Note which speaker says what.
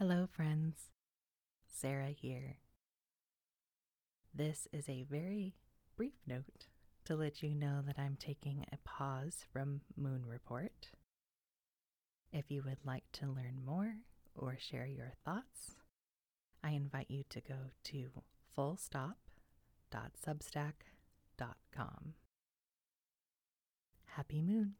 Speaker 1: Hello, friends. Sara here. This is a very brief note to let you know that I'm taking a pause from Moon Report. If you would like to learn more or share your thoughts, I invite you to go to fullstop.substack.com. Happy Moon!